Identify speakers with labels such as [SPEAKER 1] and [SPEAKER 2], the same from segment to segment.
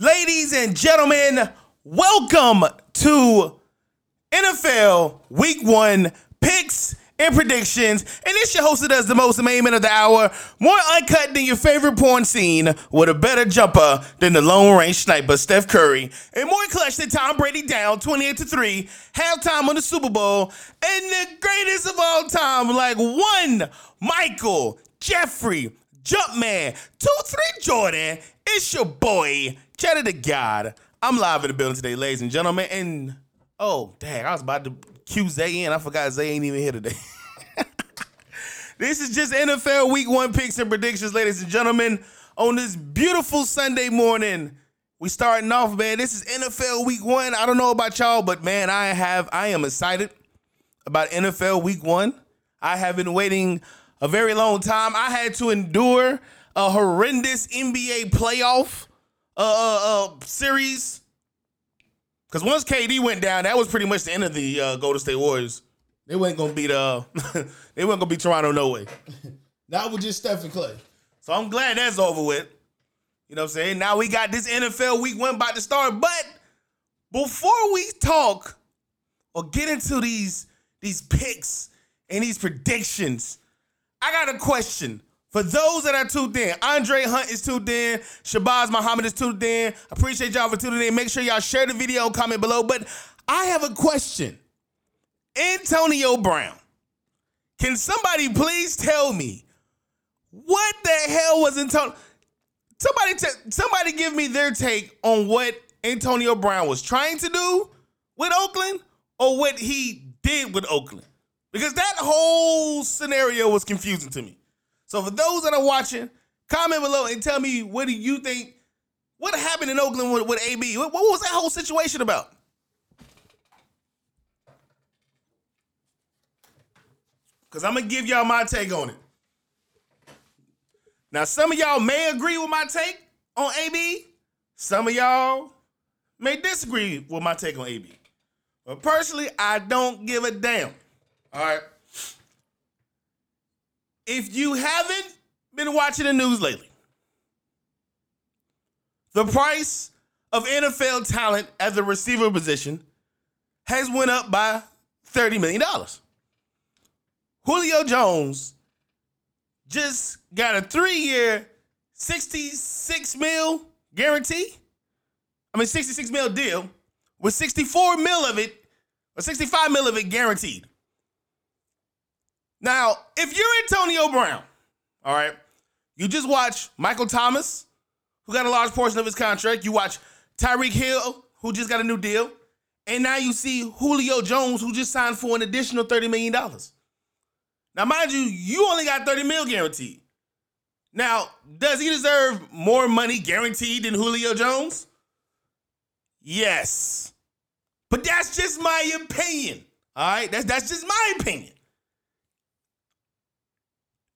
[SPEAKER 1] Ladies and gentlemen, welcome to NFL Week One picks and predictions. And this your hosted as the most man of the hour, more uncut than your favorite porn scene, with a better jumper than the Lone Range sniper, Steph Curry, and more clutch than Tom Brady down 28 to 3, halftime on the Super Bowl, and the greatest of all time, like one Michael Jeffrey Jumpman, two, three Jordan. It's your boy, CheddaTheGod. I'm live in the building today, ladies and gentlemen. And oh, dang, I was about to cue Zay in. I forgot Zay ain't even here today. this is just NFL Week One picks and predictions, ladies and gentlemen. On this beautiful Sunday morning, we starting off, man. This is NFL Week One. I don't know about y'all, but man, I have I am excited about NFL Week One. I have been waiting a very long time. I had to endure a horrendous NBA playoff uh, uh, uh series because once KD went down, that was pretty much the end of the uh, Golden State Warriors. They weren't gonna beat uh, they weren't gonna beat Toronto no way.
[SPEAKER 2] Not with just Steph and Clay.
[SPEAKER 1] So I'm glad that's over with. You know what I'm saying? Now we got this NFL week one about to start. But before we talk or get into these these picks and these predictions, I got a question. For those that are tuned in, Andre Hunt is tuned in, Shabazz Muhammad is tuned in. Appreciate y'all for tuning in. Make sure y'all share the video, comment below. But I have a question. Antonio Brown, can somebody please tell me what the hell was Antonio? Somebody, t- somebody, give me their take on what Antonio Brown was trying to do with Oakland, or what he did with Oakland, because that whole scenario was confusing to me. So for those that are watching, comment below and tell me what do you think? What happened in Oakland with, with AB? What, what was that whole situation about? Because I'm gonna give y'all my take on it. Now, some of y'all may agree with my take on AB. Some of y'all may disagree with my take on AB. But personally, I don't give a damn. All right. If you haven't been watching the news lately, the price of NFL talent at the receiver position has went up by $30 million. Julio Jones just got a three-year, 66 mil guarantee. I mean, 66 mil deal with 64 mil of it, or 65 mil of it guaranteed. Now, if you're Antonio Brown, all right, you just watch Michael Thomas, who got a large portion of his contract. You watch Tyreek Hill, who just got a new deal. And now you see Julio Jones, who just signed for an additional $30 million. Now, mind you, you only got 30 mil guaranteed. Now, does he deserve more money guaranteed than Julio Jones? Yes. But that's just my opinion. All right? That's that's just my opinion.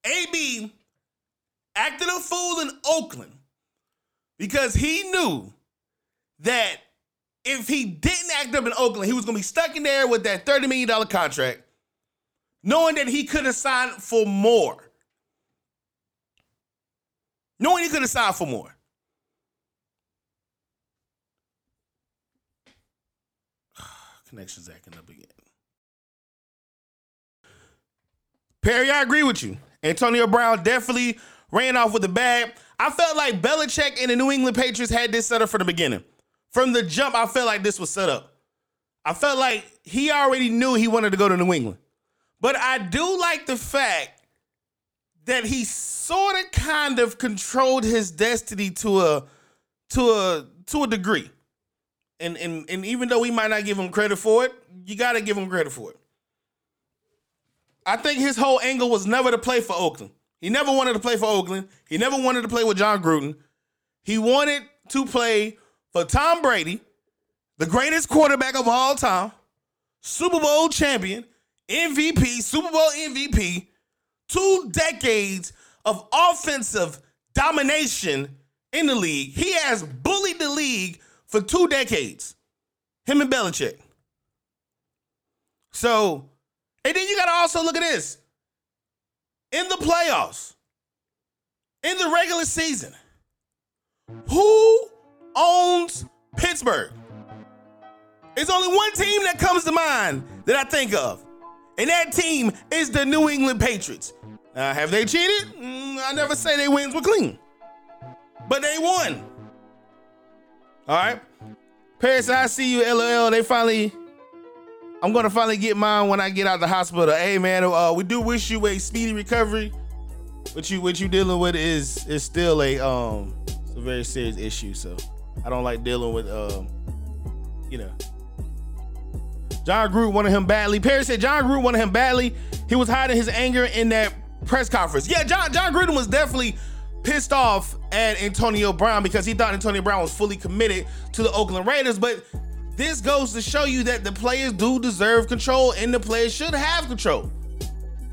[SPEAKER 1] AB acted a fool in Oakland because he knew that if he didn't act up in Oakland, he was going to be stuck in there with that $30 million contract, knowing that he could have signed for more. Knowing he could have signed for more. Connection's acting up again. Perry, I agree with you. Antonio Brown definitely ran off with the bag. I felt like Belichick and the New England Patriots had this set up from the beginning. From the jump, I felt like this was set up. I felt like he already knew he wanted to go to New England. But I do like the fact that he sort of kind of controlled his destiny to a to a to a degree. And and and even though we might not give him credit for it, you got to give him credit for it. I think his whole angle was never to play for Oakland. He never wanted to play for Oakland. He never wanted to play with Jon Gruden. He wanted to play for Tom Brady, the greatest quarterback of all time, Super Bowl champion, MVP, Super Bowl MVP, two decades of offensive domination in the league. He has bullied the league for two decades. Him and Belichick. So and then you got to also look at this. In the playoffs, in the regular season, who owns Pittsburgh. It's only one team that comes to mind that I think of, and that team is the New England Patriots. Uh, have they cheated? Mm, I never say they wins were clean, but they won. All right, Paris, I see you. LOL. They finally. I'm gonna finally get mine when I get out of the hospital. Hey man, uh, we do wish you a speedy recovery. What you what you dealing with is is still a um a very serious issue. So I don't like dealing with um you know Jon Gruden wanted him badly. Perry said Jon Gruden wanted him badly. He was hiding his anger in that press conference. Yeah, John Jon Gruden was definitely pissed off at Antonio Brown because he thought Antonio Brown was fully committed to the Oakland Raiders. But this goes to show you that the players do deserve control and the players should have control.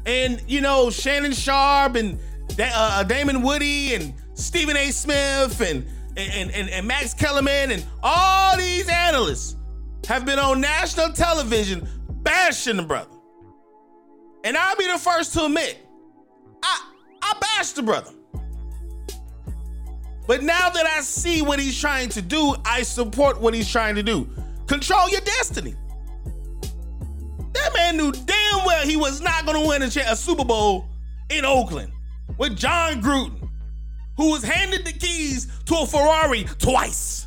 [SPEAKER 1] And you know, Shannon Sharpe and uh, Damien Woody and Stephen A. Smith and and, and, and Max Kellerman and all these analysts have been on national television bashing the brother. And I'll be the first to admit, I I bashed the brother. But now that I see what he's trying to do, I support what he's trying to do. Control your destiny. That man knew damn well he was not going to win a, a Super Bowl in Oakland with Jon Gruden, who was handed the keys to a Ferrari twice.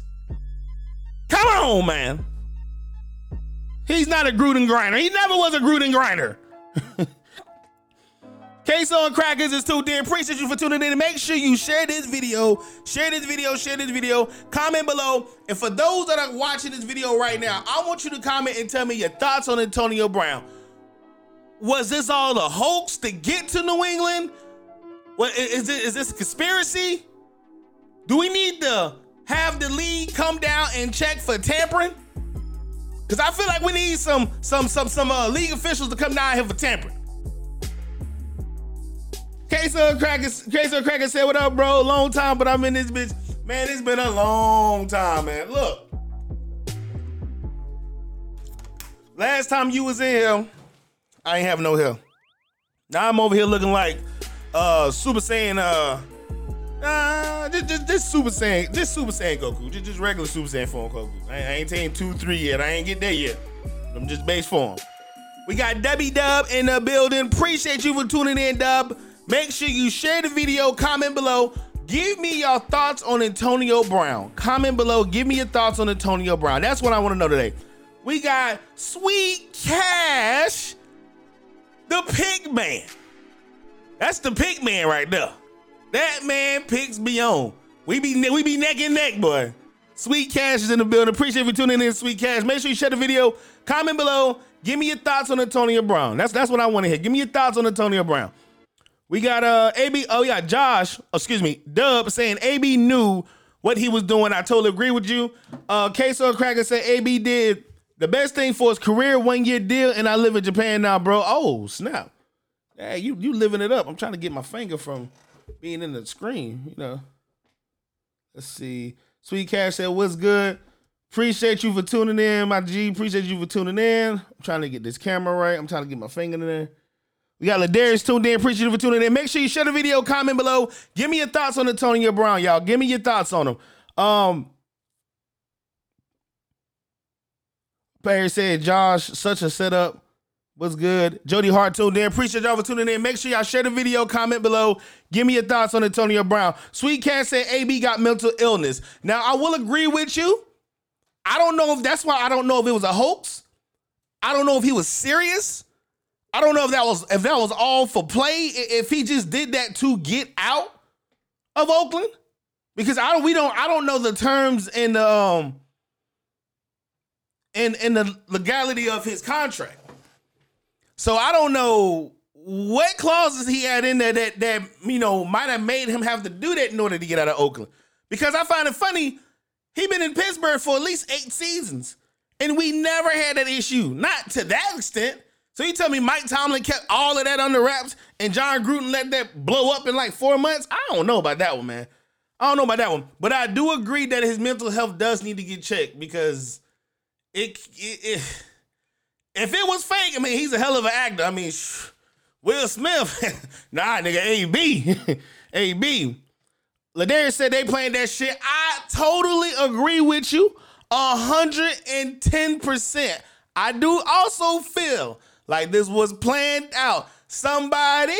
[SPEAKER 1] Come on, man. He's not a Gruden grinder. He never was a Gruden grinder. Queso and Crackers is too dear. Appreciate you for tuning in. Make sure you share this video, share this video, share this video. Comment below. And for those that are watching this video right now, I want you to comment and tell me your thoughts on Antonio Brown. Was this all a hoax to get to New England? What is it? Is this a conspiracy? Do we need to have the league come down and check for tampering? Because I feel like we need some some some some uh, league officials to come down here for tampering. Queso Crackers, Queso Crackers said, "What up, bro? Long time, but I'm in this bitch. Man, it's been a long time, man. Look, last time you was in here, I ain't have no hair. Now I'm over here looking like uh Super Saiyan, uh, uh just, just, just Super Saiyan, just Super Saiyan Goku, just, just regular Super Saiyan form Goku. I, I ain't taking two, three yet. I ain't get there yet. I'm just base form. We got Debbie Dub in the building. Appreciate you for tuning in, Dub. Make sure you share the video, comment below. Give me your thoughts on Antonio Brown. Comment below. Give me your thoughts on Antonio Brown. That's what I want to know today. We got Sweet Cash, the pig man. That's the pig man right there. That man picks me on. We be we be neck and neck, boy. Sweet Cash is in the building. Appreciate you tuning in, Sweet Cash. Make sure you share the video. Comment below. Give me your thoughts on Antonio Brown. That's that's what I want to hear. Give me your thoughts on Antonio Brown. We got uh AB. Oh yeah, Josh. Excuse me, Dub saying AB knew what he was doing. I totally agree with you. Uh, Queso Cracker said AB did the best thing for his career, one year deal, and I live in Japan now, bro. Oh snap! Hey, you you living it up. I'm trying to get my finger from being in the screen. You know. Let's see. Sweet Cash said, "What's good? Appreciate you for tuning in, my G. Appreciate you for tuning in. I'm trying to get this camera right. I'm trying to get my finger in there." We got Ladarius tuned in. Appreciate you for tuning in. Make sure you share the video, comment below. Give me your thoughts on Antonio Brown, y'all. Give me your thoughts on him. Um, Perry said, Josh, such a setup. What's good? Jody Hart tuned in. Appreciate y'all for tuning in. Make sure y'all share the video, comment below. Give me your thoughts on Antonio Brown. Sweet Cat said AB got mental illness. Now, I will agree with you. I don't know if that's why I don't know if it was a hoax. I don't know if he was serious. I don't know if that was if that was all for play. If he just did that to get out of Oakland, because I don't we don't I don't know the terms and the um and and the legality of his contract. So I don't know what clauses he had in there that that you know might have made him have to do that in order to get out of Oakland. Because I find it funny, he been in Pittsburgh for at least eight seasons, and we never had that issue. Not to that extent. So you tell me Mike Tomlin kept all of that under wraps and Jon Gruden let that blow up in like four months? I don't know about that one, man. I don't know about that one. But I do agree that his mental health does need to get checked because it, it, it if it was fake, I mean, he's a hell of an actor. I mean, sh- Will Smith, nah, nigga, AB, AB. Ladarius said they playing that shit. I totally agree with you. 110%. I do also feel like this was planned out. Somebody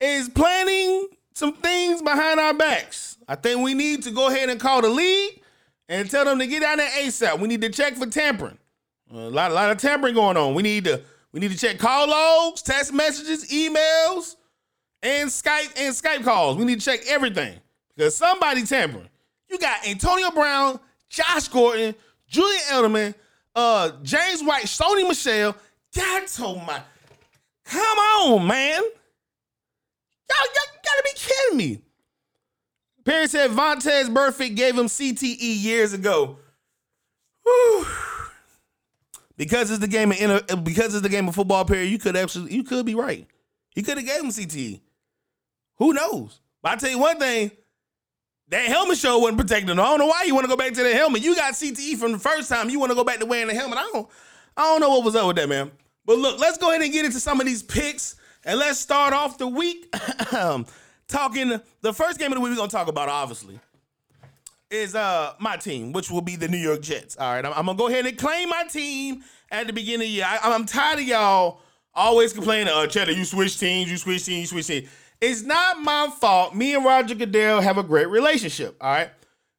[SPEAKER 1] is planning some things behind our backs. I think we need to go ahead and call the league and tell them to get down there ASAP. We need to check for tampering. A lot, a lot of tampering going on. We need to we need to check call logs, text messages, emails, and Skype and Skype calls. We need to check everything because somebody tampering. You got Antonio Brown, Josh Gordon, Julian Edelman, uh, James White, Sony Michel. That's oh my. Come on, man. Y'all, y'all gotta be kidding me. Perry said Vontaze Burfict gave him CTE years ago. Whew. Because it's the game of because it's the game of football. Perry, you could actually you could be right. He could have gave him CTE. Who knows? But I tell you one thing, that helmet show wasn't protecting him. I don't know why you want to go back to the helmet. You got CTE from the first time. You want to go back to wearing the helmet. I don't I don't know what was up with that, man. But look, let's go ahead and get into some of these picks. And let's start off the week talking the first game of the week we're gonna talk about, obviously, is uh my team, which will be the New York Jets. All right, I'm, I'm gonna go ahead and claim my team at the beginning of the year. I, am tired of y'all always complaining, uh, Cheddar, you switch teams, you switch teams, you switch teams. It's not my fault. Me and Roger Goodell have a great relationship. All right.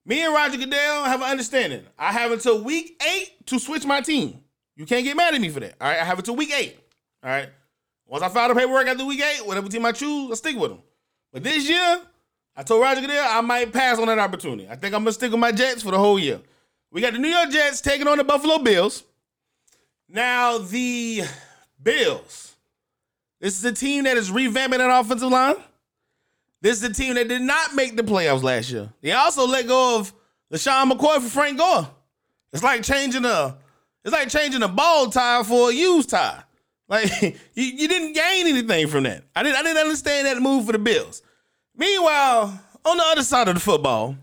[SPEAKER 1] Me and Roger Goodell have an understanding. I have until week eight to switch my team. You can't get mad at me for that. All right. I have until week eight. All right. Once I file the paperwork after week eight, whatever team I choose, I stick with them. But this year, I told Roger Goodell I might pass on that opportunity. I think I'm gonna stick with my Jets for the whole year. We got the New York Jets taking on the Buffalo Bills. Now the Bills. This is a team that is revamping an offensive line. This is a team that did not make the playoffs last year. They also let go of LeSean McCoy for Frank Gore. It's like changing a it's like changing a ball tie for a used tie. Like you, you didn't gain anything from that. I didn't I didn't understand that move for the Bills. Meanwhile, on the other side of the football,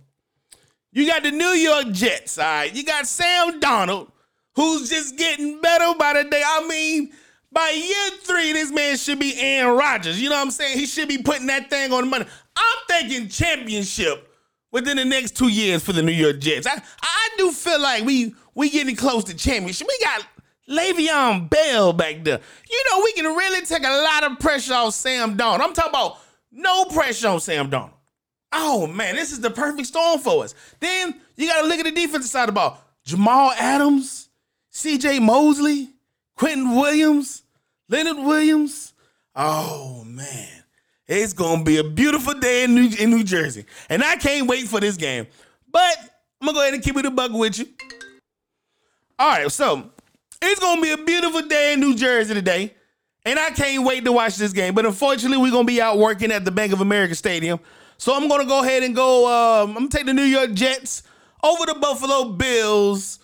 [SPEAKER 1] you got the New York Jets. All right, you got Sam Darnold, who's just getting better by the day. I mean, by year three, this man should be Aaron Rodgers. You know what I'm saying? He should be putting that thing on the money. I'm thinking championship within the next two years for the New York Jets. I, I do feel like we we getting close to championship. We got Le'Veon Bell back there. You know, we can really take a lot of pressure off Sam Darnold. I'm talking about no pressure on Sam Darnold. Oh man, this is the perfect storm for us. Then you got to look at the defensive side of the ball. Jamal Adams, C.J. Mosley, Quinnen Williams, Leonard Williams. Oh man, it's gonna be a beautiful day in New, in New Jersey, and I can't wait for this game. But I'm gonna go ahead and keep it a bug with you. All right, so it's gonna be a beautiful day in New Jersey today, and I can't wait to watch this game. But unfortunately, we're gonna be out working at the Bank of America Stadium, so I'm gonna go ahead and go. Um, I'm gonna take the New York Jets over the Buffalo Bills.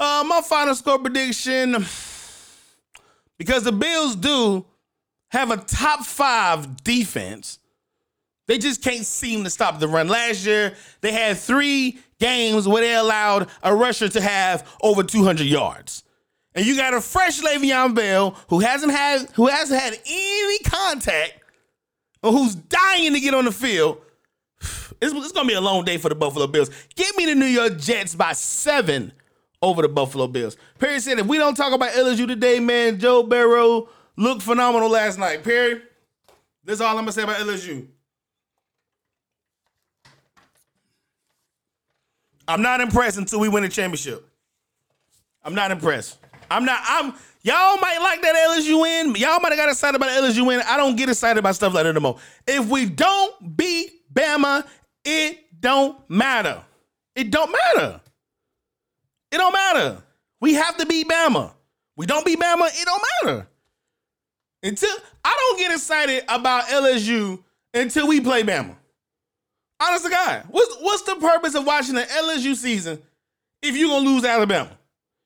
[SPEAKER 1] Uh, my final score prediction, because the Bills do have a top five defense. They just can't seem to stop the run. Last year, they had three games where they allowed a rusher to have over 200 yards and you got a fresh Le'Veon Bell who hasn't had who hasn't had any contact, or who's dying to get on the field. It's, it's gonna be a long day for the Buffalo Bills. Give me the New York Jets by seven over the Buffalo Bills. Perry said, if we don't talk about LSU today, man, Joe Burrow looked phenomenal last night. Perry, this is all I'm gonna say about LSU. I'm not impressed until we win a championship. I'm not impressed. I'm not. I'm. Y'all might like that LSU win. Y'all might have got excited about LSU win. I don't get excited about stuff like that no more. If we don't beat Bama, it don't matter. It don't matter. It don't matter. We have to beat Bama. We don't beat Bama, it don't matter. Until I don't get excited about LSU until we play Bama. Honest to God, what's what's the purpose of watching the LSU season if you're gonna lose Alabama?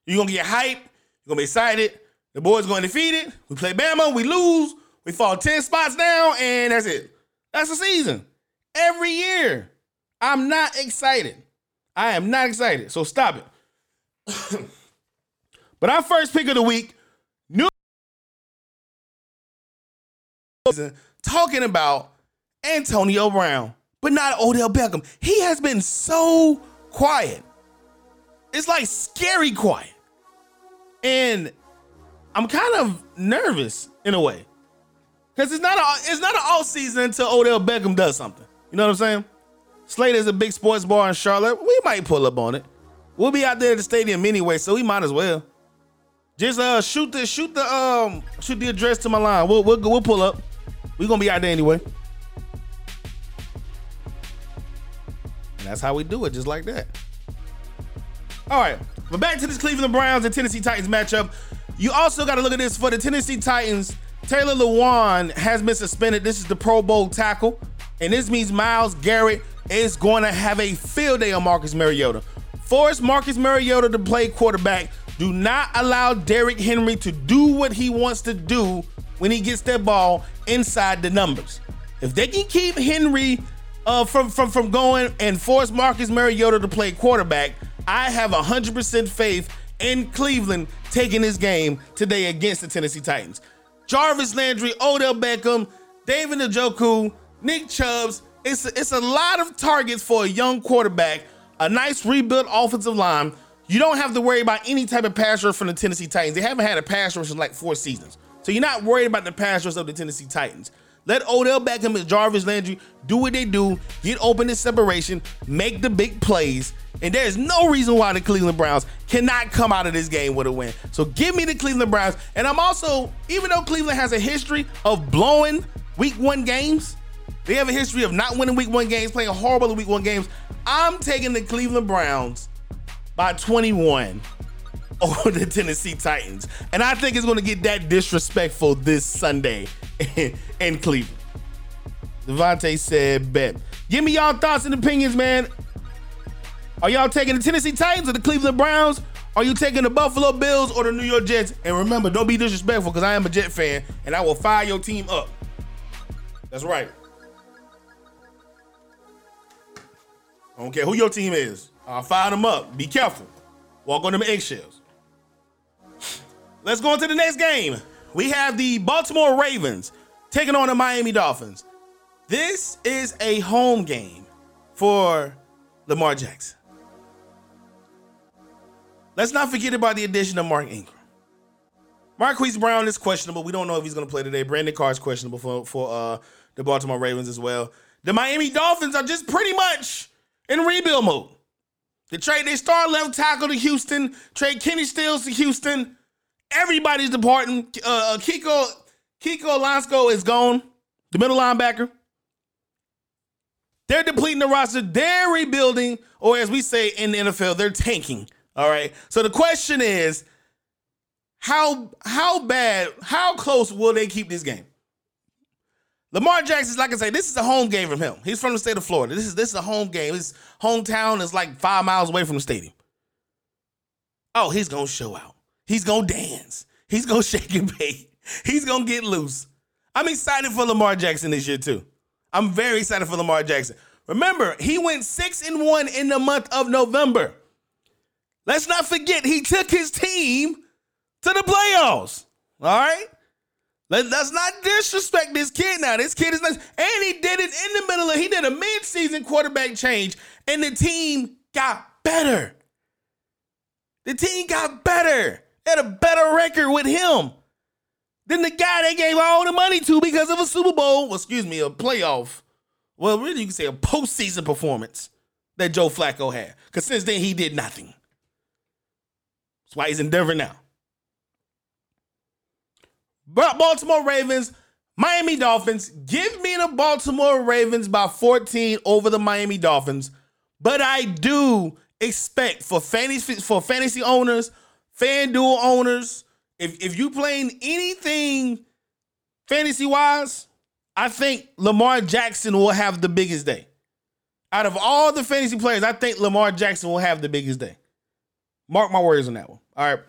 [SPEAKER 1] You're gonna get hyped you're gonna be excited. The boys going to be defeated. We play Bama, we lose, we fall 10 spots down, and that's it. That's the season. Every year. I'm not excited. I am not excited. So stop it. but our first pick of the week, new talking about Antonio Brown, but not Odell Beckham. He has been so quiet. it's like scary quiet. And I'm kind of nervous in a way. Cause it's not a it's not an all season until Odell Beckham does something. You know what I'm saying? Slate is a big sports bar in Charlotte. We might pull up on it. We'll be out there at the stadium anyway, so we might as well. Just uh shoot the shoot the um shoot the address to my line. We'll we'll, we'll pull up. We gonna be out there anyway. And that's how we do it, just like that. All right, but back to this Cleveland Browns and Tennessee Titans matchup. You also got to look at this for the Tennessee Titans. Taylor Lewan has been suspended. This is the Pro Bowl tackle, and this means Myles Garrett is going to have a field day on Marcus Mariota. Force Marcus Mariota to play quarterback. Do not allow Derrick Henry to do what he wants to do when he gets that ball inside the numbers. If they can keep Henry uh, from, from, from going and force Marcus Mariota to play quarterback, I have 100% faith in Cleveland taking this game today against the Tennessee Titans. Jarvis Landry, Odell Beckham, David Njoku, Nick Chubbs. It's a, it's a lot of targets for a young quarterback, a nice rebuilt offensive line. You don't have to worry about any type of pass rush from the Tennessee Titans. They haven't had a pass rush in like four seasons. So you're not worried about the pass rush of the Tennessee Titans. Let Odell Beckham and Jarvis Landry do what they do, get open in separation, make the big plays, and there's no reason why the Cleveland Browns cannot come out of this game with a win. So give me the Cleveland Browns. And I'm also, even though Cleveland has a history of blowing week one games, they have a history of not winning week one games, playing horrible week one games. I'm taking the Cleveland Browns by 21 over the Tennessee Titans. And I think it's going to get that disrespectful this Sunday in Cleveland. Devontae said, bet. Give me y'all thoughts and opinions, man. Are y'all taking the Tennessee Titans or the Cleveland Browns? Are you taking the Buffalo Bills or the New York Jets? And remember, don't be disrespectful because I am a Jet fan and I will fire your team up. That's right. I don't care who your team is. I'll fire them up. Be careful. Walk on them eggshells. Let's go into the next game. We have the Baltimore Ravens taking on the Miami Dolphins. This is a home game for Lamar Jackson. Let's not forget about the addition of Mark Ingram. Marquise Brown is questionable. We don't know if he's going to play today. Brandon Carr is questionable for, for uh, the Baltimore Ravens as well. The Miami Dolphins are just pretty much in rebuild mode. They trade they star left tackle to Houston, trade Kenny Stills to Houston. Everybody's departing. Uh, uh Kiko Kiko Alonso is gone, the middle linebacker. They're depleting the roster. They're rebuilding, or as we say in the NFL, they're tanking. All right. So the question is, how how bad, how close will they keep this game? Lamar Jackson, like I say, this is a home game from him. He's from the state of Florida. This is this is a home game. His hometown is like five miles away from the stadium. Oh, he's gonna show out. He's gonna dance. He's gonna shake and bake. He's gonna get loose. I'm excited for Lamar Jackson this year too. I'm very excited for Lamar Jackson. Remember, he went six and one in the month of November. Let's not forget he took his team to the playoffs. All right. Let, us not disrespect this kid now. This kid is nice. And he did it in the middle of, he did a mid-season quarterback change, and the team got better. The team got better. Had a better record with him than the guy they gave all the money to because of a Super Bowl, well, excuse me, a playoff. Well, really, you can say a postseason performance that Joe Flacco had. Because since then, he did nothing. That's why he's in Denver now. Baltimore Ravens, Miami Dolphins. Give me the Baltimore Ravens by 14 over the Miami Dolphins. But I do expect for fantasy for fantasy owners, FanDuel owners, if if you playing anything fantasy wise, I think Lamar Jackson will have the biggest day. Out of all the fantasy players, I think Lamar Jackson will have the biggest day. Mark my words on that one. All right.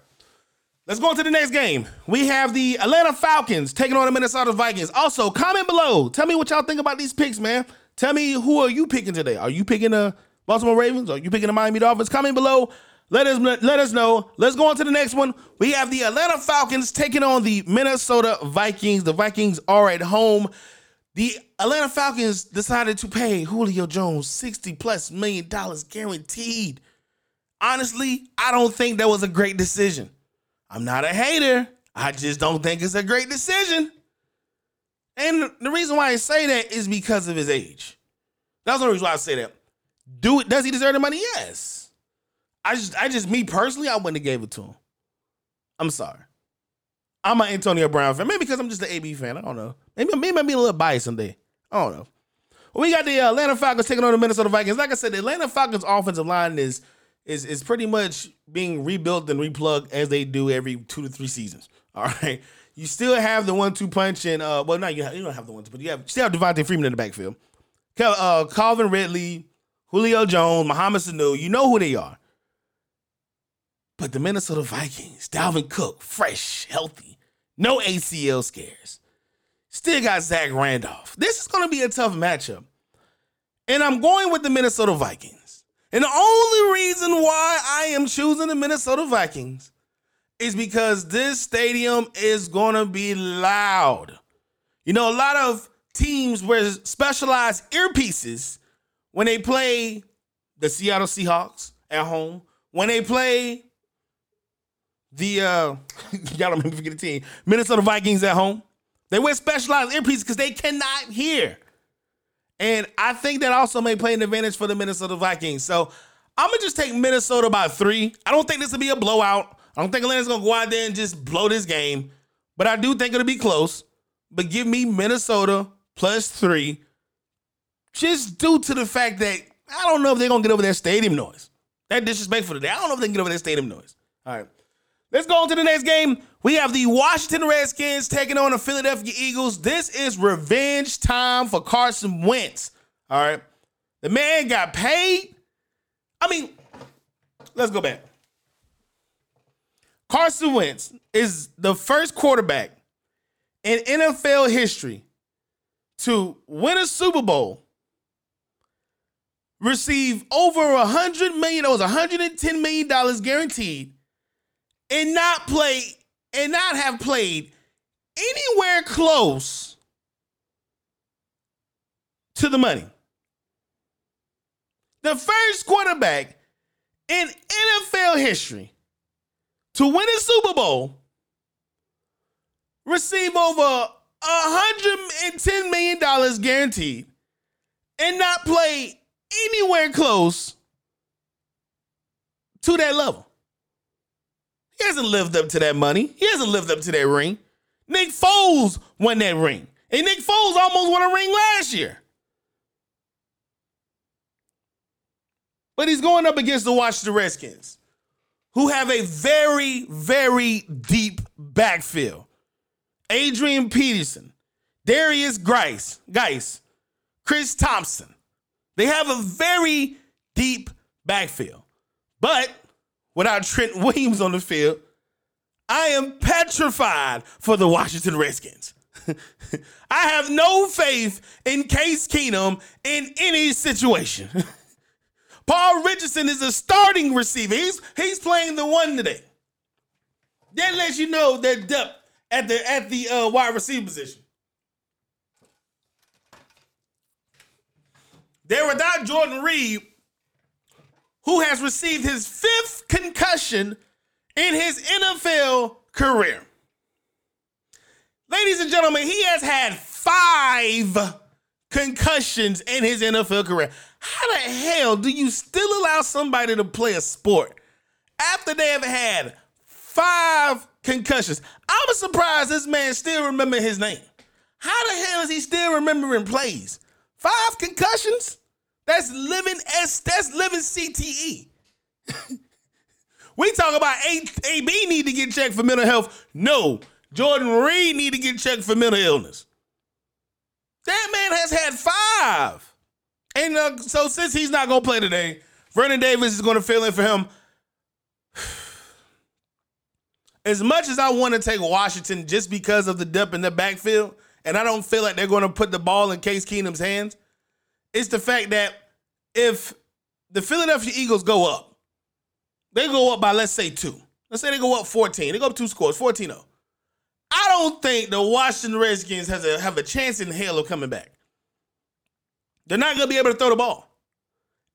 [SPEAKER 1] Let's go on to the next game. We have the Atlanta Falcons taking on the Minnesota Vikings. Also, comment below. Tell me what y'all think about these picks, man. Tell me who are you picking today? Are you picking the Baltimore Ravens? Are you picking the Miami Dolphins? Comment below. Let us let us know. Let's go on to the next one. We have the Atlanta Falcons taking on the Minnesota Vikings. The Vikings are at home. The Atlanta Falcons decided to pay Julio Jones 60 plus million dollars guaranteed. honestly, I don't think that was a great decision. I'm not a hater. I just don't think it's a great decision. And the reason why I say that is because of his age. That's the reason why I say that. Do? Does he deserve the money? Yes. I just, I just, me personally, I wouldn't have gave it to him. I'm sorry. I'm an Antonio Brown fan. Maybe because I'm just an AB fan. I don't know. Maybe, maybe I'm being a little biased someday. I don't know. Well, we got the Atlanta Falcons taking on the Minnesota Vikings. Like I said, the Atlanta Falcons offensive line is is is pretty much being rebuilt and replugged as they do every two to three seasons. All right. You still have the one-two punch, and uh, well, not you, have, you don't have the one, but you have you still have Devonta Freeman in the backfield. Uh, Calvin Ridley, Julio Jones, Mohamed Sanu. You know who they are. But the Minnesota Vikings, Dalvin Cook, fresh, healthy, no ACL scares. Still got Zach Randolph. This is going to be a tough matchup. And I'm going with the Minnesota Vikings. And the only reason why I am choosing the Minnesota Vikings is because this stadium is going to be loud. You know, a lot of teams wear specialized earpieces when they play the Seattle Seahawks at home, when they play the uh y'all don't forget the team, Minnesota Vikings at home. They wear specialized earpieces because they cannot hear. And I think that also may play an advantage for the Minnesota Vikings. So I'm gonna just take Minnesota by three. I don't think this will be a blowout. I don't think Atlanta's gonna go out there and just blow this game, but I do think it'll be close. But give me Minnesota plus three, just due to the fact that I don't know if they're gonna get over their stadium noise. That disrespectful today. I don't know if they can get over their stadium noise. All right. Let's go on to the next game. We have the Washington Redskins taking on the Philadelphia Eagles. This is revenge time for Carson Wentz. All right. The man got paid. I mean, let's go back. Carson Wentz is the first quarterback in NFL history to win a Super Bowl, receive over a hundred million, it was 110 million dollars guaranteed, and not play and not have played anywhere close to the money. The first quarterback in NFL history to win a Super Bowl, receive over $110 million guaranteed, and not play anywhere close to that level. He hasn't lived up to that money. He hasn't lived up to that ring. Nick Foles won that ring. And Nick Foles almost won a ring last year. But he's going up against the Washington Redskins, who have a very, very deep backfield. Adrian Peterson, Derrius Guice, Guice, Chris Thompson. They have a very deep backfield. But without Trent Williams on the field, I am petrified for the Washington Redskins. I have no faith in Case Keenum in any situation. Paul Richardson is a starting receiver. He's he's playing the one today. That lets you know their depth at the at the uh, wide receiver position. They're without Jordan Reed, who has received his fifth concussion in his NFL career. Ladies and gentlemen, he has had five concussions in his NFL career. How the hell do you still allow somebody to play a sport after they have had five concussions? I'm surprised this man still remember his name. How the hell is he still remembering plays? Five concussions? That's living S. That's living CTE. we talk about A, AB need to get checked for mental health. No, Jordan Reed need to get checked for mental illness. That man has had five. And uh, so since he's not to play today, Vernon Davis is to fill in for him. As much as I want to take Washington just because of the depth in the backfield, and I don't feel like they're going to put the ball in Case Keenum's hands, it's the fact that if the Philadelphia Eagles go up, they go up by, let's say, two. Let's say they go up 14. They go up two scores, 14 0. I don't think the Washington Redskins has a, have a chance in hell of coming back. They're not to be able to throw the ball.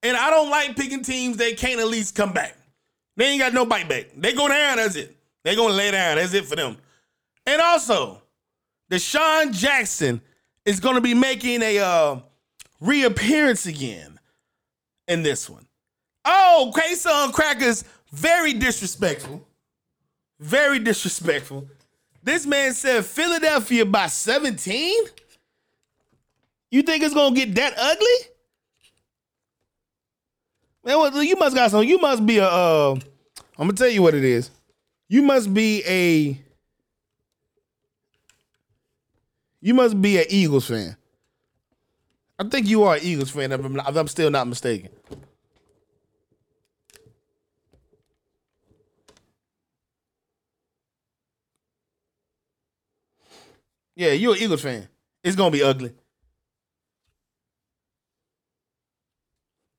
[SPEAKER 1] And I don't like picking teams that can't at least come back. They ain't got no bite back. They go down, that's it. They gonna lay down. That's it for them. And also, DeSean Jackson is gonna be making a uh, reappearance again in this one. Oh, queso and crackers, very disrespectful. Very disrespectful. This man said Philadelphia by 17? You think it's gonna get that ugly? Man, well, you must got some. You must be a. Uh, I'm gonna tell you what it is. You must be a. You must be an Eagles fan. I think you are an Eagles fan. If I'm, if I'm still not mistaken. Yeah, you're an Eagles fan. It's gonna be ugly.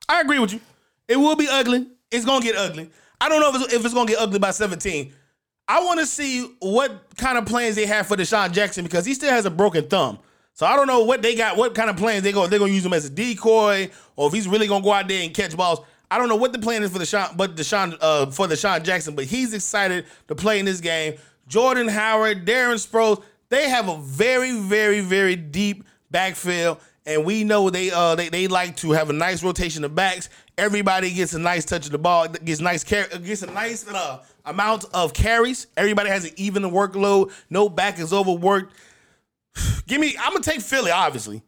[SPEAKER 1] I agree with you. It will be ugly. It's gonna get ugly. I don't know if it's, if it's gonna get ugly by 17. I want to see what kind of plans they have for DeSean Jackson because he still has a broken thumb. So I don't know what they got, what kind of plans they go. They're gonna use him as a decoy, or if he's really gonna go out there and catch balls. I don't know what the plan is for the Sean, but DeSean uh, for DeSean Jackson, but he's excited to play in this game. Jordan Howard, Darren Sproles, they have a very, very, very deep backfield, and we know they uh they, they like to have a nice rotation of backs. Everybody gets a nice touch of the ball, gets nice car- gets a nice uh, amount of carries. Everybody has an even workload. No back is overworked. Give me. I'm gonna take Philly, obviously,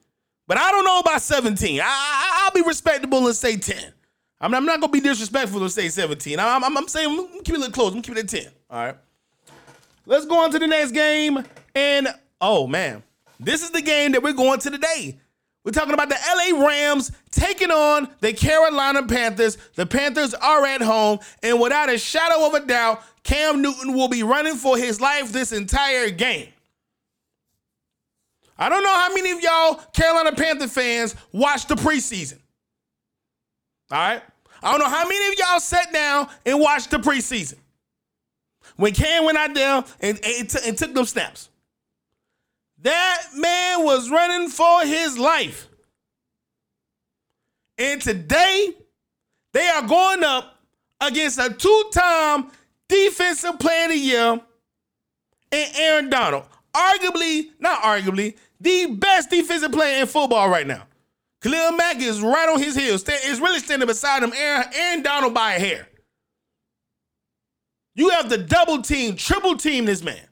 [SPEAKER 1] but I don't know about 17. I, I will be respectable and say 10. I'm, I'm, not gonna be disrespectful and say 17. I'm, I'm, I'm saying keep it a little close. I'm keeping it at 10. All right. Let's go on to the next game. And oh man, this is the game that we're going to today. We're talking about the LA Rams taking on the Carolina Panthers. The Panthers are at home, and without a shadow of a doubt, Cam Newton will be running for his life this entire game. I don't know how many of y'all Carolina Panther fans watched the preseason. All right? I don't know how many of y'all sat down and watched the preseason. When Cam went out there and, and, t- and took them snaps. That man was running for his life. And today, they are going up against a two-time defensive player of the year and Aaron Donald. Arguably, not arguably, the best defensive player in football right now. Khalil Mack is right on his heels. Is really standing beside him, Aaron, Aaron Donald by a hair. You have the double team, triple team this man.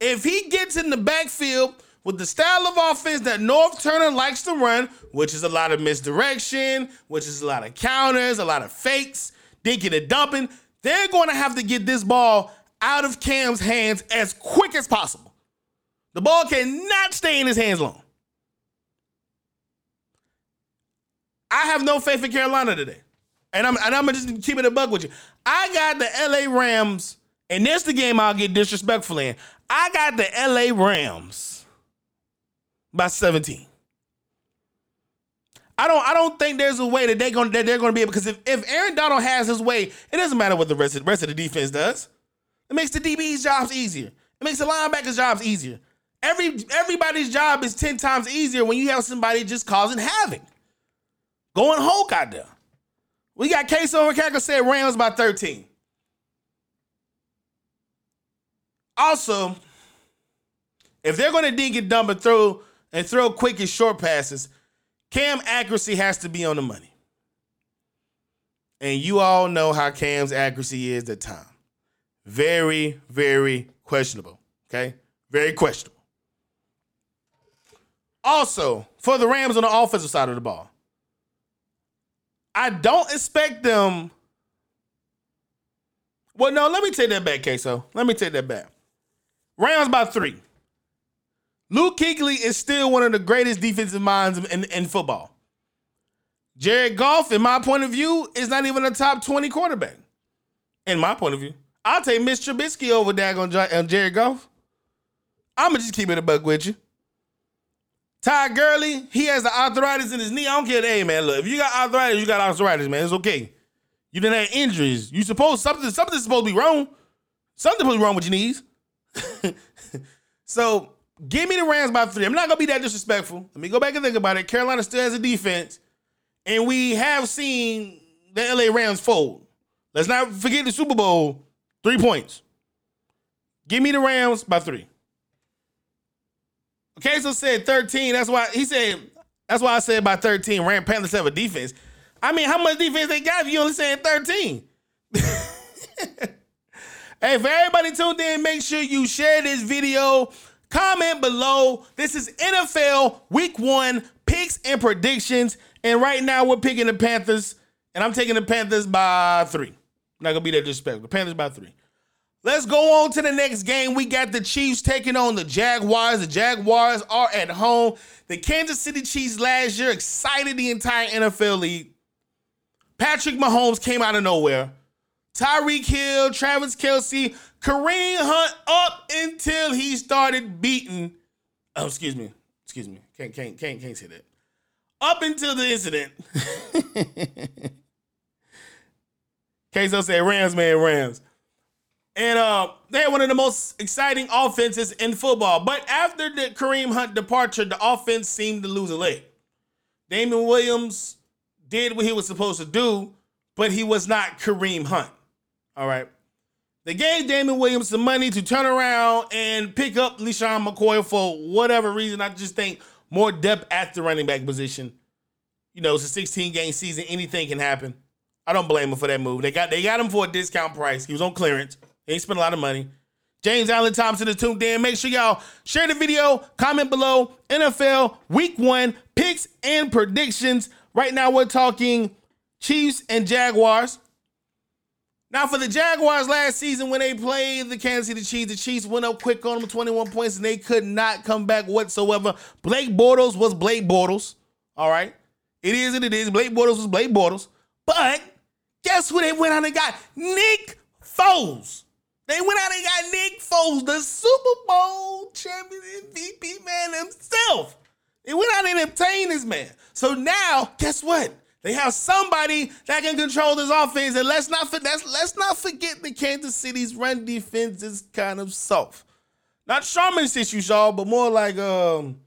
[SPEAKER 1] If he gets in the backfield with the style of offense that Norv Turner likes to run, which is a lot of misdirection, which is a lot of counters, a lot of fakes, dinking and dumping, they're going to have to get this ball out of Cam's hands as quick as possible. The ball cannot stay in his hands long. I have no faith in Carolina today. And I'm and I'm just keeping it a bug with you. I got the LA Rams, and this the game I'll get disrespectful in. I got the LA Rams by 17. I don't I don't think there's a way that they're gonna that they're gonna be able because if, if Aaron Donald has his way, it doesn't matter what the rest of, rest of the defense does. It makes the DB's jobs easier. It makes the linebackers' jobs easier. Every everybody's job is 10 times easier when you have somebody just causing havoc. Going Hulk out there. We got Queso and Cackle said Rams by 13. Also, if they're going to dig it dump and throw and throw quick and short passes, Cam accuracy has to be on the money. And you all know how Cam's accuracy is at time. Very, very questionable. Okay? Very questionable. Also, for the Rams on the offensive side of the ball, I don't expect them. Well, no, let me take that back, Queso. Let me take that back. Rams by three. Luke Kuechly is still one of the greatest defensive minds in, in football. Jared Goff, in my point of view, is not even a top 20 quarterback. In my point of view. I'll take Mitch Trubisky over Dagon on uh, Jared Goff. I'ma just keep it a buck with you. Ty Gurley, he has the arthritis in his knee. I don't care. Hey man, look, if you got arthritis, you got arthritis, man. It's okay. You didn't have injuries. You supposed something something's supposed to be wrong. Something's supposed to be wrong with your knees. so give me the Rams by three. I'm not gonna be that disrespectful. Let me go back and think about it. Carolina still has a defense, and we have seen the LA Rams fold. Let's not forget the Super Bowl. Three points. Give me the Rams by three. Queso said 13. That's why he said, that's why I said by 13. Ram Panthers have a defense. I mean, how much defense they got if you only saying 13? hey, for everybody tuned in, make sure you share this video. Comment below. This is NFL Week One picks and predictions. And right now we're picking the Panthers, and I'm taking the Panthers by three. not gonna be that disrespectful. The Panthers by three. Let's go on to the next game. We got the Chiefs taking on the Jaguars. The Jaguars are at home. The Kansas City Chiefs last year excited the entire NFL league. Patrick Mahomes came out of nowhere. Tyreek Hill, Travis Kelce, Kareem Hunt up until he started beating. Oh, excuse me. Excuse me. Can't can't can't can't say that. Up until the incident. Queso said Rams, man, Rams. And uh, they had one of the most exciting offenses in football. But after the Kareem Hunt departure, the offense seemed to lose a leg. Damien Williams did what he was supposed to do, but he was not Kareem Hunt. All right. They gave Damien Williams some money to turn around and pick up LeSean McCoy for whatever reason. I just think more depth at the running back position. You know, it's a 16 game season. Anything can happen. I don't blame him for that move. They got they got him for a discount price. He was on clearance. He ain't spent a lot of money. James Allen Thompson is tuned in. Make sure y'all share the video, comment below. NFL Week One picks and predictions. Right now we're talking Chiefs and Jaguars. Now, for the Jaguars last season, when they played the Kansas City Chiefs, the Chiefs went up quick on them, 21 points, and they could not come back whatsoever. Blake Bortles was Blake Bortles. All right. It is what it is. Blake Bortles was Blake Bortles. But guess who they went out and got? Nick Foles. They went out and got Nick Foles, the Super Bowl champion MVP man himself. They went out and obtained this man. So now, guess what? They have somebody that can control this offense. And let's not let's, let's not forget the Kansas City's run defense is kind of soft. Not Charmin's y'all, but more like um,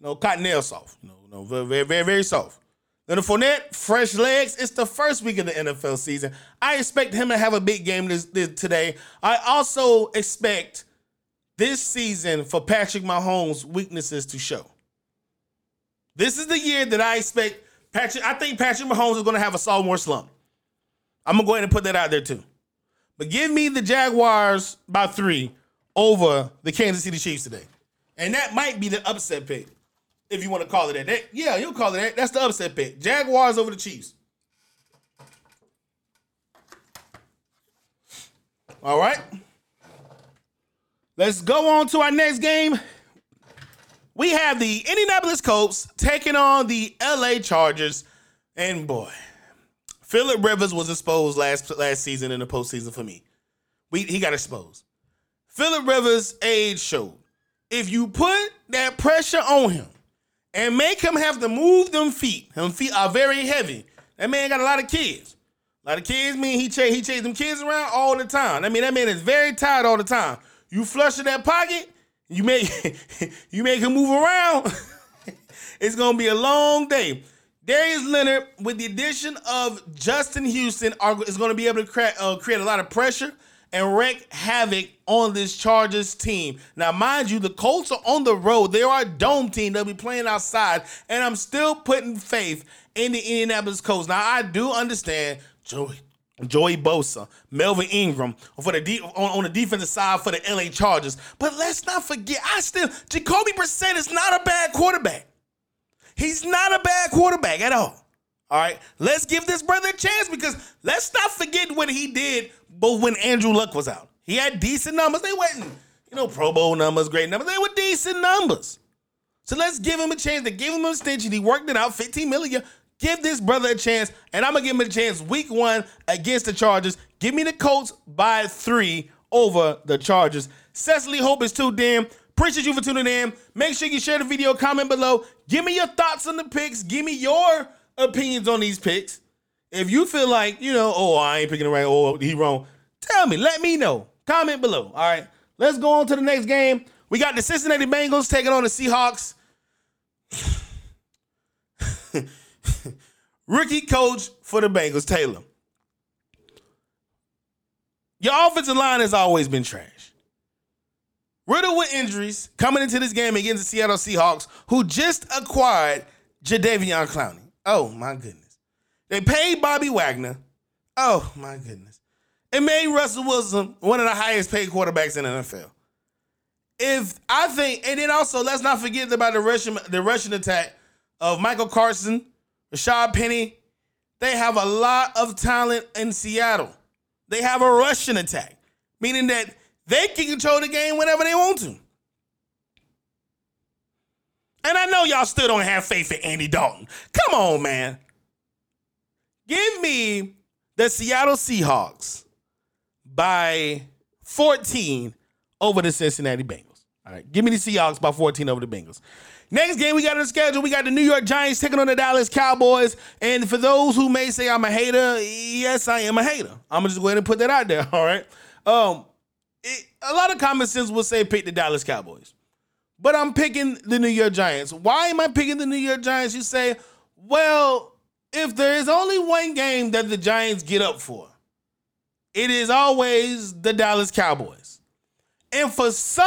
[SPEAKER 1] you know, soft. You know, you know very, very, very soft. The Fournette, fresh legs. It's the first week of the NFL season. I expect him to have a big game this, this today. I also expect this season for Patrick Mahomes' weaknesses to show. This is the year that I expect Patrick, I think Patrick Mahomes is going to have a sophomore slump. I'm gonna go ahead and put that out there too. But give me the Jaguars by three over the Kansas City Chiefs today, and that might be the upset pick, if you want to call it that. that yeah, you'll call it that. That's the upset pick. Jaguars over the Chiefs. All right. Let's go on to our next game we have the Indianapolis Colts taking on the LA Chargers. And boy, Philip Rivers was exposed last last season in the postseason for me. We he got exposed. Philip Rivers' age showed. If you put that pressure on him and make him have to move them feet, them feet are very heavy. That man got a lot of kids. A lot of kids mean he chase he chase them kids around all the time. I mean that man is very tired all the time. You flush in that pocket, you make you make him move around. it's gonna be a long day. Darius Leonard, with the addition of Justin Houston, are, is going to be able to cre- uh, create a lot of pressure and wreak havoc on this Chargers team. Now, mind you, the Colts are on the road. They are a dome team. They'll be playing outside, and I'm still putting faith in the Indianapolis Colts. Now, I do understand Joey Joey Bosa, Melvin Ingram for the de- on, on, the defensive side for the LA Chargers. But let's not forget, I still Jacoby Brissett is not a bad quarterback. He's not a bad quarterback at all. All right, let's give this brother a chance because let's not forget what he did. But when Andrew Luck was out, he had decent numbers. They weren't, you know, Pro Bowl numbers, great numbers. They were decent numbers. So let's give him a chance. To give him an extension. He worked it out, 15 million. Give this brother a chance, and I'm gonna give him a chance week one against the Chargers. Give me the Colts by three over the Chargers. Cecily Hope is too damn. Appreciate you for tuning in. Make sure you share the video, comment below. Give me your thoughts on the picks. Give me your opinions on these picks. If you feel like, you know, oh, I ain't picking the right, oh, he wrong, tell me. Let me know. Comment below. All right. Let's go on to the next game. We got the Cincinnati Bengals taking on the Seahawks. Rookie coach for the Bengals, Taylor. Your offensive line has always been trash. Riddle with injuries coming into this game against the Seattle Seahawks, who just acquired Jadeveon Clowney. Oh my goodness. They paid Bobby Wagner. Oh my goodness. It made Russell Wilson one of the highest paid quarterbacks in the NFL. If I think, and then also let's not forget about the rushing the rushing attack of Michael Carson, Rashad Penny. They have a lot of talent in Seattle. They have a rushing attack, meaning that they can control the game whenever they want to. And I know y'all still don't have faith in Andy Dalton. Come on, man. Give me the Seattle Seahawks by 14 over the Cincinnati Bengals. All right, give me the Seahawks by 14 over the Bengals. Next game we got on the schedule, we got the New York Giants taking on the Dallas Cowboys. And for those who may say I'm a hater, yes, I am a hater. I'm gonna just go ahead and put that out there. All right. Um, it, a lot of common sense will say pick the Dallas Cowboys, but I'm picking the New York Giants. Why am I picking the New York Giants? You say, well, if there is only one game that the Giants get up for, it is always the Dallas Cowboys. And for some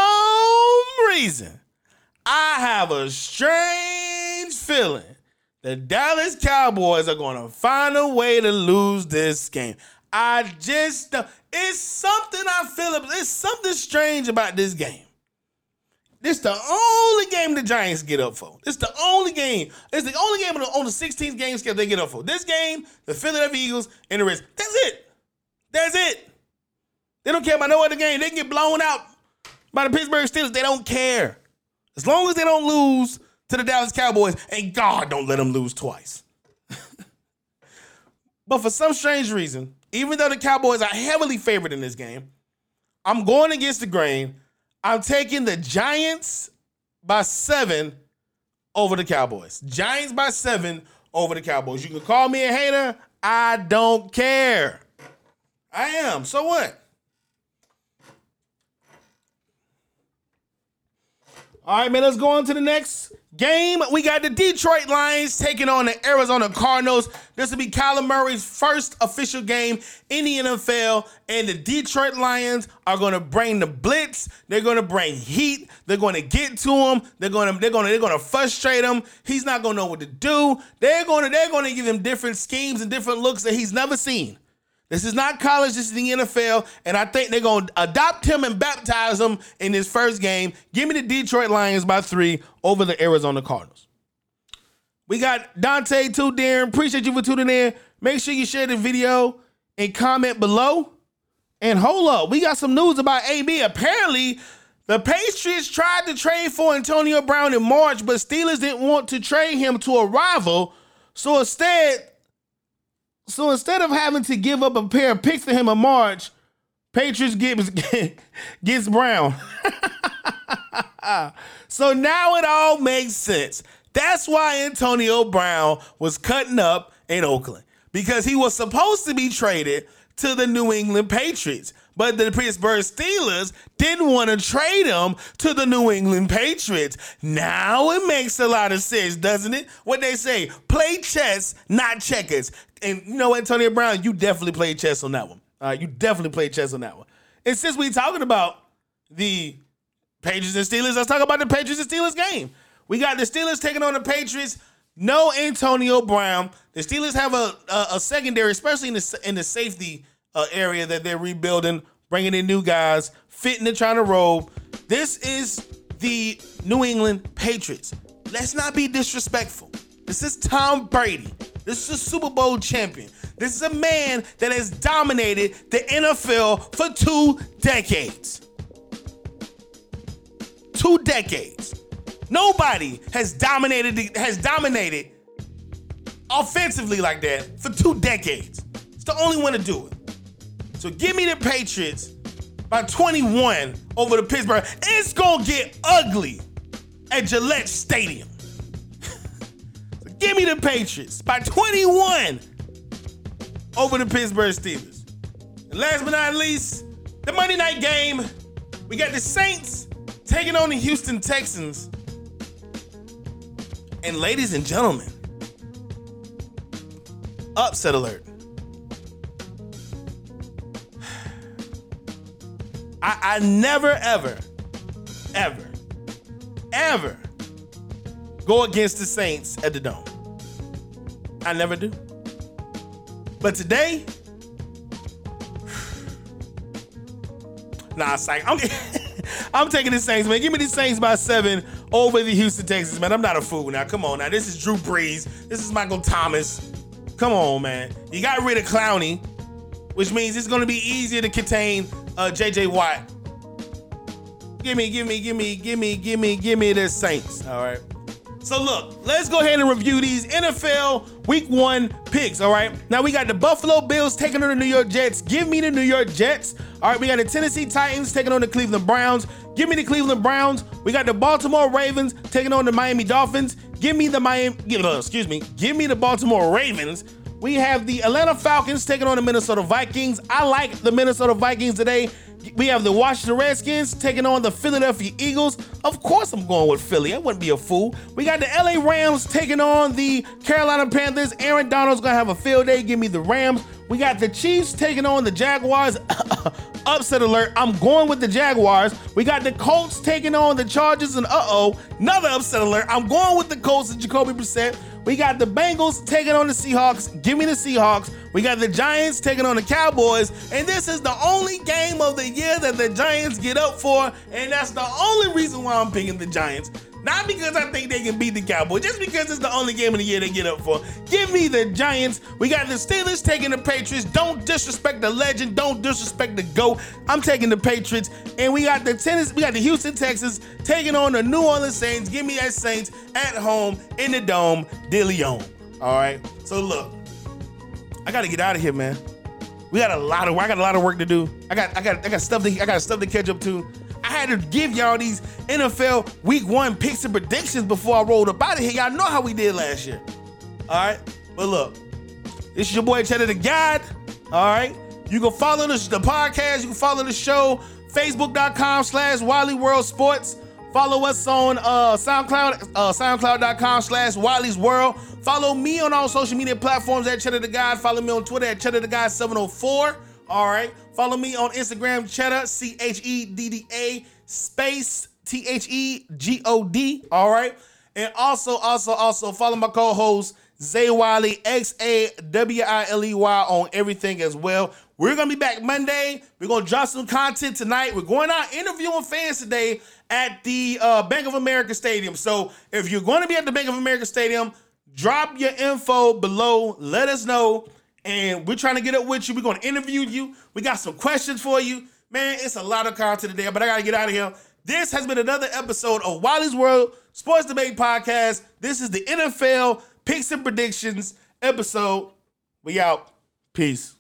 [SPEAKER 1] reason, I have a strange feeling the Dallas Cowboys are going to find a way to lose this game. I just, it's something I feel, it's something strange about this game. This the only game the Giants get up for. This the only game. It's the only game on the, on the 16th game schedule they get up for. This game, the Philadelphia Eagles, and the rest. That's it. That's it. They don't care about no other game. They can get blown out by the Pittsburgh Steelers. They don't care. As long as they don't lose to the Dallas Cowboys, and God don't let them lose twice. but for some strange reason, even though the Cowboys are heavily favored in this game, I'm going against the grain. I'm taking the Giants by seven over the Cowboys. Giants by seven over the Cowboys. You can call me a hater. I don't care. I am. So what? All right, man, let's go on to the next game. We got the Detroit Lions taking on the Arizona Cardinals. This will be Kyler Murray's first official game in the NFL, and the Detroit Lions are going to bring the blitz. They're going to bring heat. They're going to get to him. They're going to they're going to they're going to frustrate him. He's not going to know what to do. They're going to they're going to give him different schemes and different looks that he's never seen. This is not college, this is the NFL, and I think they're going to adopt him and baptize him in his first game. Give me the Detroit Lions by three over the Arizona Cardinals. We got Dante too, Darren. Appreciate you for tuning in. Make sure you share the video and comment below. And hold up, we got some news about AB. Apparently, the Patriots tried to trade for Antonio Brown in March, but Steelers didn't want to trade him to a rival. So instead, so instead of having to give up a pair of picks to him in March, Patriots gets gets Brown. so now it all makes sense. That's why Antonio Brown was cutting up in Oakland because he was supposed to be traded to the New England Patriots. But the Pittsburgh Steelers didn't want to trade him to the New England Patriots. Now it makes a lot of sense, doesn't it? What they say, play chess, not checkers. And you know, Antonio Brown, you definitely played chess on that one. Uh, you definitely played chess on that one. And since we're talking about the Patriots and Steelers, let's talk about the Patriots and Steelers game. We got the Steelers taking on the Patriots. No Antonio Brown. The Steelers have a a, a secondary, especially in the in the safety area that they're rebuilding, bringing in new guys, fitting and trying to roll. This is the New England Patriots. Let's not be disrespectful. This is Tom Brady. This is a Super Bowl champion. This is a man that has dominated the NFL for two decades. Two decades. Nobody has dominated has dominated offensively like that for two decades. It's the only one to do it. So give me the Patriots by 21 over the Pittsburgh. It's gonna get ugly at Gillette Stadium. give me the Patriots by 21 over the Pittsburgh Steelers. And last but not least, the Monday night game. We got the Saints taking on the Houston Texans. And ladies and gentlemen, upset alert. I, I never, ever, ever, ever go against the Saints at the Dome. I never do. But today, nah, psych. I'm, I'm taking the Saints, man. Give me the Saints by seven over the Houston Texans, man. I'm not a fool now. Come on now. This is Drew Brees. This is Michael Thomas. Come on, man. You got rid of Clowney, which means it's going to be easier to contain uh, JJ Watt. Give me, give me, give me, give me, give me, give me the Saints. All right. So look, let's go ahead and review these NFL Week One picks. All right. Now we got the Buffalo Bills taking on the New York Jets. Give me the New York Jets. All right. We got the Tennessee Titans taking on the Cleveland Browns. Give me the Cleveland Browns. We got the Baltimore Ravens taking on the Miami Dolphins. Give me the Miami. Uh, excuse me. Give me the Baltimore Ravens. We have the Atlanta Falcons taking on the Minnesota Vikings. I like the Minnesota Vikings today. We have the Washington Redskins taking on the Philadelphia Eagles. Of course, I'm going with Philly. I wouldn't be a fool. We got the LA Rams taking on the Carolina Panthers. Aaron Donald's going to have a field day. Give me the Rams. We got the Chiefs taking on the Jaguars. Upset alert. I'm going with the Jaguars. We got the Colts taking on the Chargers. And uh oh, another upset alert. I'm going with the Colts and Jacoby Brissett. We got the Bengals taking on the Seahawks. Give me the Seahawks. We got the Giants taking on the Cowboys. And this is the only game of the year that the Giants get up for. And that's the only reason why I'm picking the Giants. Not because I think they can beat the Cowboys, just because it's the only game of the year they get up for. Give me the Giants. We got the Steelers taking the Patriots. Don't disrespect the legend. Don't disrespect the GOAT. I'm taking the Patriots. And we got the tennis, we got the Houston Texans taking on the New Orleans Saints. Give me that Saints at home in the dome, De Leon. All right. So look, I gotta get out of here, man. We got a lot of I got a lot of work to do. I got I got I got stuff to I got stuff to catch up to. I had to give y'all these NFL week one picks and predictions before I rolled up out of here. Y'all know how we did last year. All right. But look, this is your boy CheddaTheGod. All right. You can follow the, the podcast. You can follow the show. Facebook.com slash Wiley World Sports. Follow us on uh, SoundCloud, uh, SoundCloud.com slash Wiley's World. Follow me on all social media platforms at CheddaTheGod. Follow me on Twitter at CheddaTheGod 704. All right. Follow me on Instagram, Chedda, C H E D D A, space T H E G O D. All right. And also, also, also follow my co host, Zay Wiley, X A W I L E Y, on everything as well. We're going to be back Monday. We're going to drop some content tonight. We're going out interviewing fans today at the uh, Bank of America Stadium. So if you're going to be at the Bank of America Stadium, drop your info below. Let us know and we're trying to get up with you. We're going to interview you. We got some questions for you. Man, it's a lot of content today, but I got to get out of here. This has been another episode of Wiley's World Sports Debate Podcast. This is the NFL Picks and Predictions episode. We out. Peace.